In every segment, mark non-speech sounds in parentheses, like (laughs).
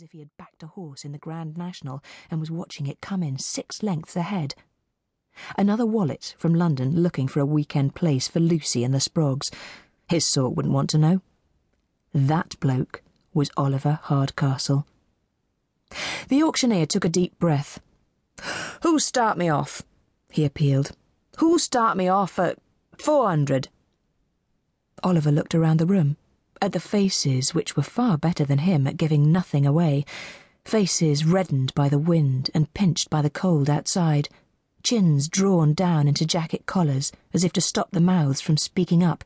as if he had backed a horse in the Grand National and was watching it come in six lengths ahead. Another wallet from London looking for a weekend place for Lucy and the Sproggs. His sort wouldn't want to know. That bloke was Oliver Hardcastle. The auctioneer took a deep breath. Who'll start me off? he appealed. Who'll start me off at four hundred? Oliver looked around the room, at the faces which were far better than him at giving nothing away, faces reddened by the wind and pinched by the cold outside, chins drawn down into jacket collars as if to stop the mouths from speaking up,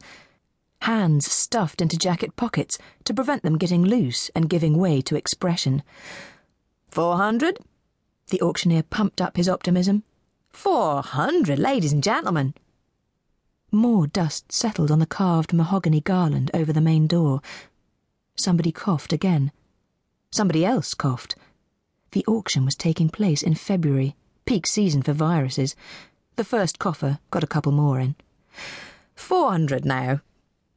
hands stuffed into jacket pockets to prevent them getting loose and giving way to expression. Four hundred? The auctioneer pumped up his optimism. Four hundred, ladies and gentlemen. More dust settled on the carved mahogany garland over the main door. Somebody coughed again. Somebody else coughed. The auction was taking place in February, peak season for viruses. The first cougher got a couple more in. Four hundred now,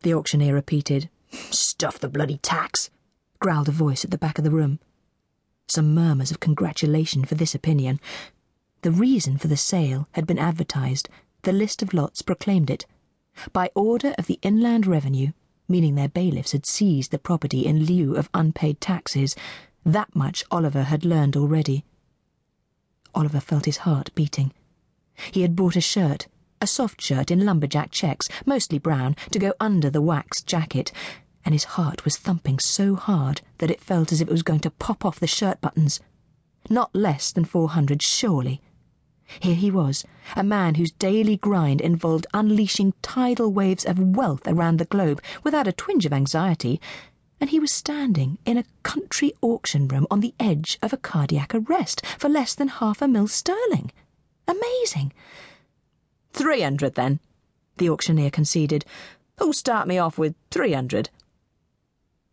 the auctioneer repeated. Stuff the bloody tax, growled a voice at the back of the room. Some murmurs of congratulation for this opinion. The reason for the sale had been advertised the list of lots proclaimed it, by order of the Inland Revenue, meaning their bailiffs had seized the property in lieu of unpaid taxes. That much Oliver had learned already. Oliver felt his heart beating. He had bought a shirt, a soft shirt in lumberjack checks, mostly brown, to go under the waxed jacket, and his heart was thumping so hard that it felt as if it was going to pop off the shirt buttons. Not less than four hundred, surely. Here he was, a man whose daily grind involved unleashing tidal waves of wealth around the globe without a twinge of anxiety, and he was standing in a country auction room on the edge of a cardiac arrest for less than half a mil sterling. Amazing. Three hundred, then, the auctioneer conceded. Who'll start me off with three hundred?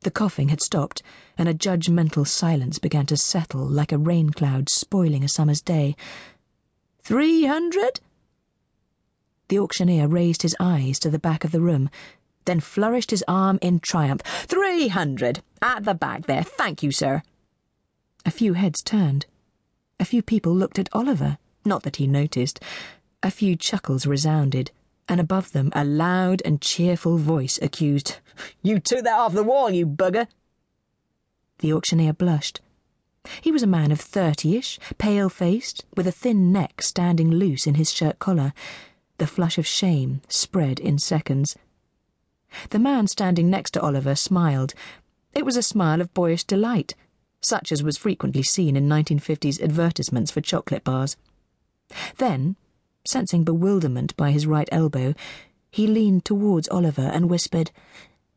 The coughing had stopped, and a judgmental silence began to settle like a rain cloud spoiling a summer's day. Three hundred? The auctioneer raised his eyes to the back of the room, then flourished his arm in triumph. Three hundred! At the back there. Thank you, sir. A few heads turned. A few people looked at Oliver, not that he noticed. A few chuckles resounded, and above them a loud and cheerful voice accused, You took that off the wall, you bugger! The auctioneer blushed. He was a man of thirty-ish, pale-faced, with a thin neck standing loose in his shirt collar. The flush of shame spread in seconds. The man standing next to Oliver smiled. It was a smile of boyish delight, such as was frequently seen in 1950s advertisements for chocolate bars. Then, sensing bewilderment by his right elbow, he leaned towards Oliver and whispered,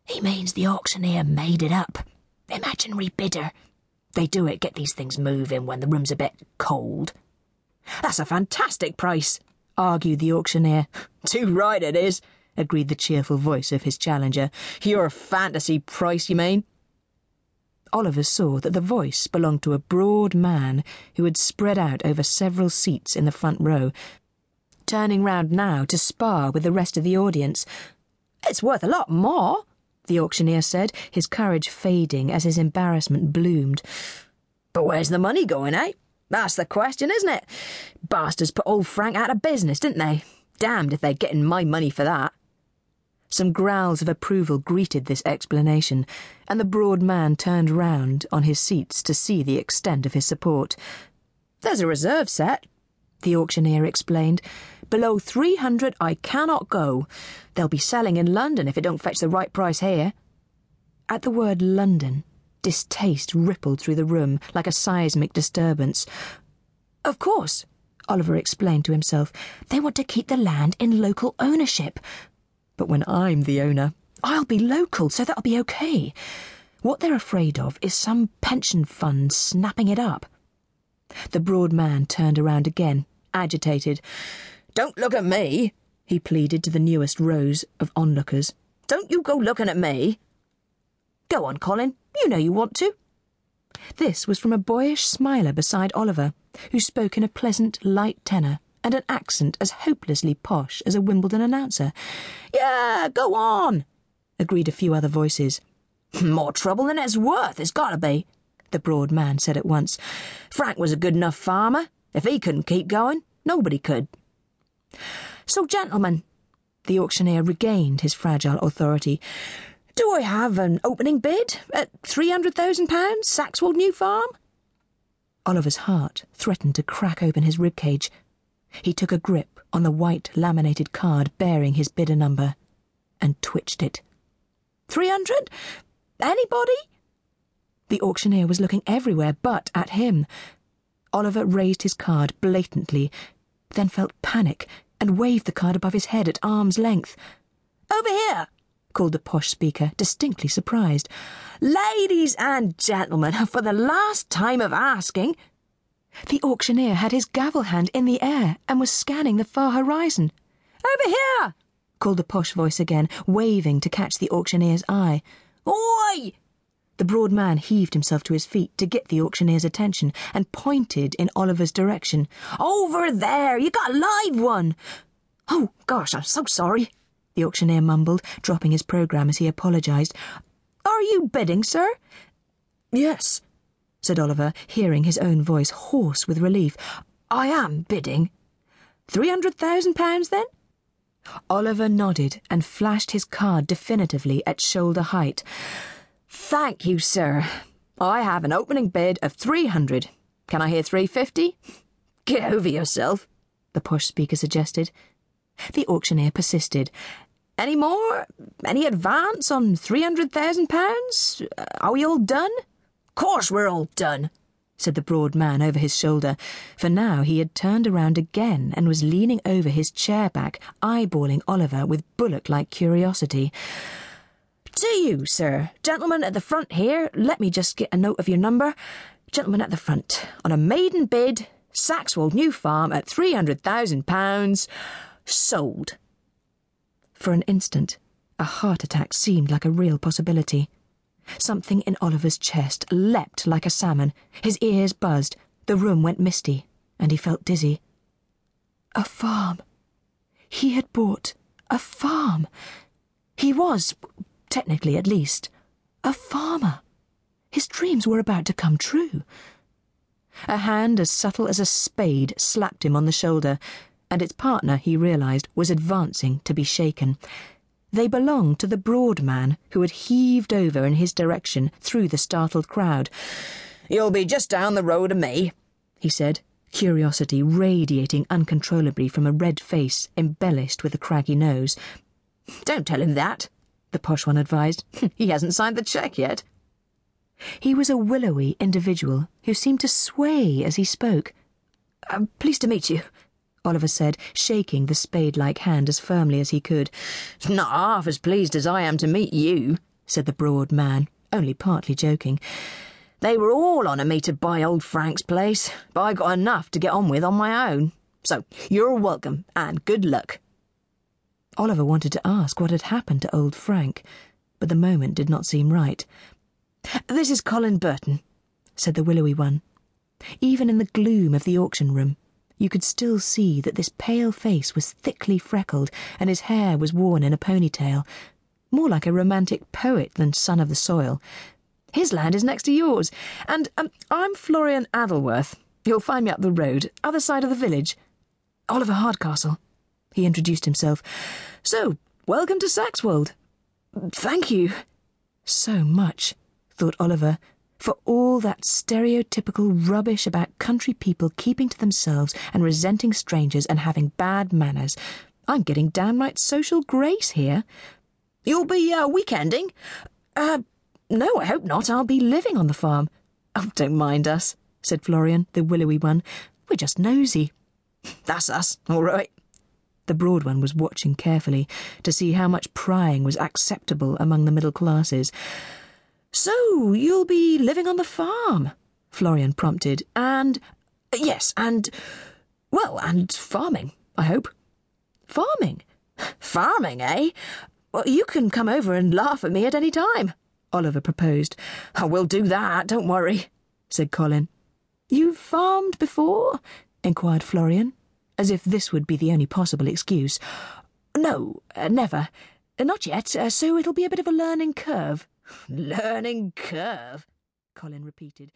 He means the auctioneer made it up. Imaginary bidder. They do it, get these things moving when the room's a bit cold. That's a fantastic price, argued the auctioneer. (laughs) Too right it is, agreed the cheerful voice of his challenger. Your fantasy price, you mean? Oliver saw that the voice belonged to a broad man who had spread out over several seats in the front row, turning round now to spar with the rest of the audience. It's worth a lot more, the auctioneer said, his courage fading as his embarrassment bloomed. But where's the money going, eh? That's the question, isn't it? Bastards put old Frank out of business, didn't they? Damned if they're getting my money for that. Some growls of approval greeted this explanation, and the broad man turned round on his seats to see the extent of his support. There's a reserve set, the auctioneer explained. Below three hundred I cannot go. They'll be selling in London if it don't fetch the right price here. At the word London, distaste rippled through the room like a seismic disturbance. Of course, Oliver explained to himself, they want to keep the land in local ownership. But when I'm the owner, I'll be local, so that'll be okay. What they're afraid of is some pension fund snapping it up. The broad man turned around again, agitated. Don't look at me, he pleaded to the newest rows of onlookers. Don't you go looking at me. Go on, Colin. You know you want to. This was from a boyish smiler beside Oliver, who spoke in a pleasant, light tenor and an accent as hopelessly posh as a Wimbledon announcer. Yeah, go on, agreed a few other voices. (laughs) More trouble than it's worth, it's gotta be. the broad man said at once. Frank was a good enough farmer. If he couldn't keep going, nobody could. So, gentlemen, the auctioneer regained his fragile authority. Do I have an opening bid at £300,000, Saxwold New Farm? Oliver's heart threatened to crack open his ribcage. He took a grip on the white laminated card bearing his bidder number and twitched it. Three hundred? Anybody? The auctioneer was looking everywhere but at him. Oliver raised his card blatantly, then felt panic and waved the card above his head at arm's length. Over here! called the posh speaker, distinctly surprised. Ladies and gentlemen, (laughs) for the last time of asking. The auctioneer had his gavel hand in the air and was scanning the far horizon. Over here! called the posh voice again, waving to catch the auctioneer's eye. Oi! The broad man heaved himself to his feet to get the auctioneer's attention and pointed in Oliver's direction. Over there! You got a live one! Oh, gosh, I'm so sorry, the auctioneer mumbled, dropping his programme as he apologised. Are you bidding, sir? Yes, said Oliver, hearing his own voice hoarse with relief. I am bidding. Three hundred thousand pounds, then? Oliver nodded and flashed his card definitively at shoulder height. Thank you, sir. I have an opening bid of three hundred. Can I hear three fifty? Get over yourself, the posh speaker suggested. The auctioneer persisted. Any more? Any advance on three hundred thousand pounds? Uh, are we all done? Course we're all done, said the broad man over his shoulder, for now he had turned around again and was leaning over his chair back, eyeballing Oliver with bullock like curiosity. Do you, sir? Gentleman at the front here, let me just get a note of your number. Gentleman at the front, on a maiden bid, Saxwold New Farm at three hundred thousand pounds, sold. For an instant, a heart attack seemed like a real possibility. Something in Oliver's chest leapt like a salmon. His ears buzzed. The room went misty, and he felt dizzy. A farm. He had bought a farm. He was, technically at least, a farmer. His dreams were about to come true. A hand as subtle as a spade slapped him on the shoulder, and its partner, he realised, was advancing to be shaken. They belonged to the broad man who had heaved over in his direction through the startled crowd. You'll be just down the road of me, he said, curiosity radiating uncontrollably from a red face embellished with a craggy nose. Don't tell him that, the posh one advised. (laughs) he hasn't signed the cheque yet. He was a willowy individual who seemed to sway as he spoke. I'm pleased to meet you, Oliver said, shaking the spade-like hand as firmly as he could. Not half as pleased as I am to meet you, said the broad man, only partly joking. They were all on a me to buy old Frank's place, but I got enough to get on with on my own. So you're welcome, and good luck. Oliver wanted to ask what had happened to old Frank, but the moment did not seem right. This is Colin Burton, said the willowy one. Even in the gloom of the auction room, you could still see that this pale face was thickly freckled and his hair was worn in a ponytail, more like a romantic poet than son of the soil. His land is next to yours, and um, I'm Florian Addleworth. You'll find me up the road, other side of the village. Oliver Hardcastle. He introduced himself. So, welcome to Saxwold. Thank you. So much, thought Oliver, for all that stereotypical rubbish about country people keeping to themselves and resenting strangers and having bad manners. I'm getting downright social grace here. You'll be uh, weekending? Uh, no, I hope not. I'll be living on the farm. Oh, don't mind us, said Florian, the willowy one. We're just nosy. That's us, all right. The broad one was watching carefully to see how much prying was acceptable among the middle classes. So you'll be living on the farm, Florian prompted, and. Yes, and. Well, and farming, I hope. Farming? Farming, eh? Well, you can come over and laugh at me at any time, Oliver proposed. I will do that, don't worry, said Colin. You've farmed before? inquired Florian, as if this would be the only possible excuse. No, uh, never. Not yet, uh, so it'll be a bit of a learning curve. (laughs) Learning curve? Colin repeated,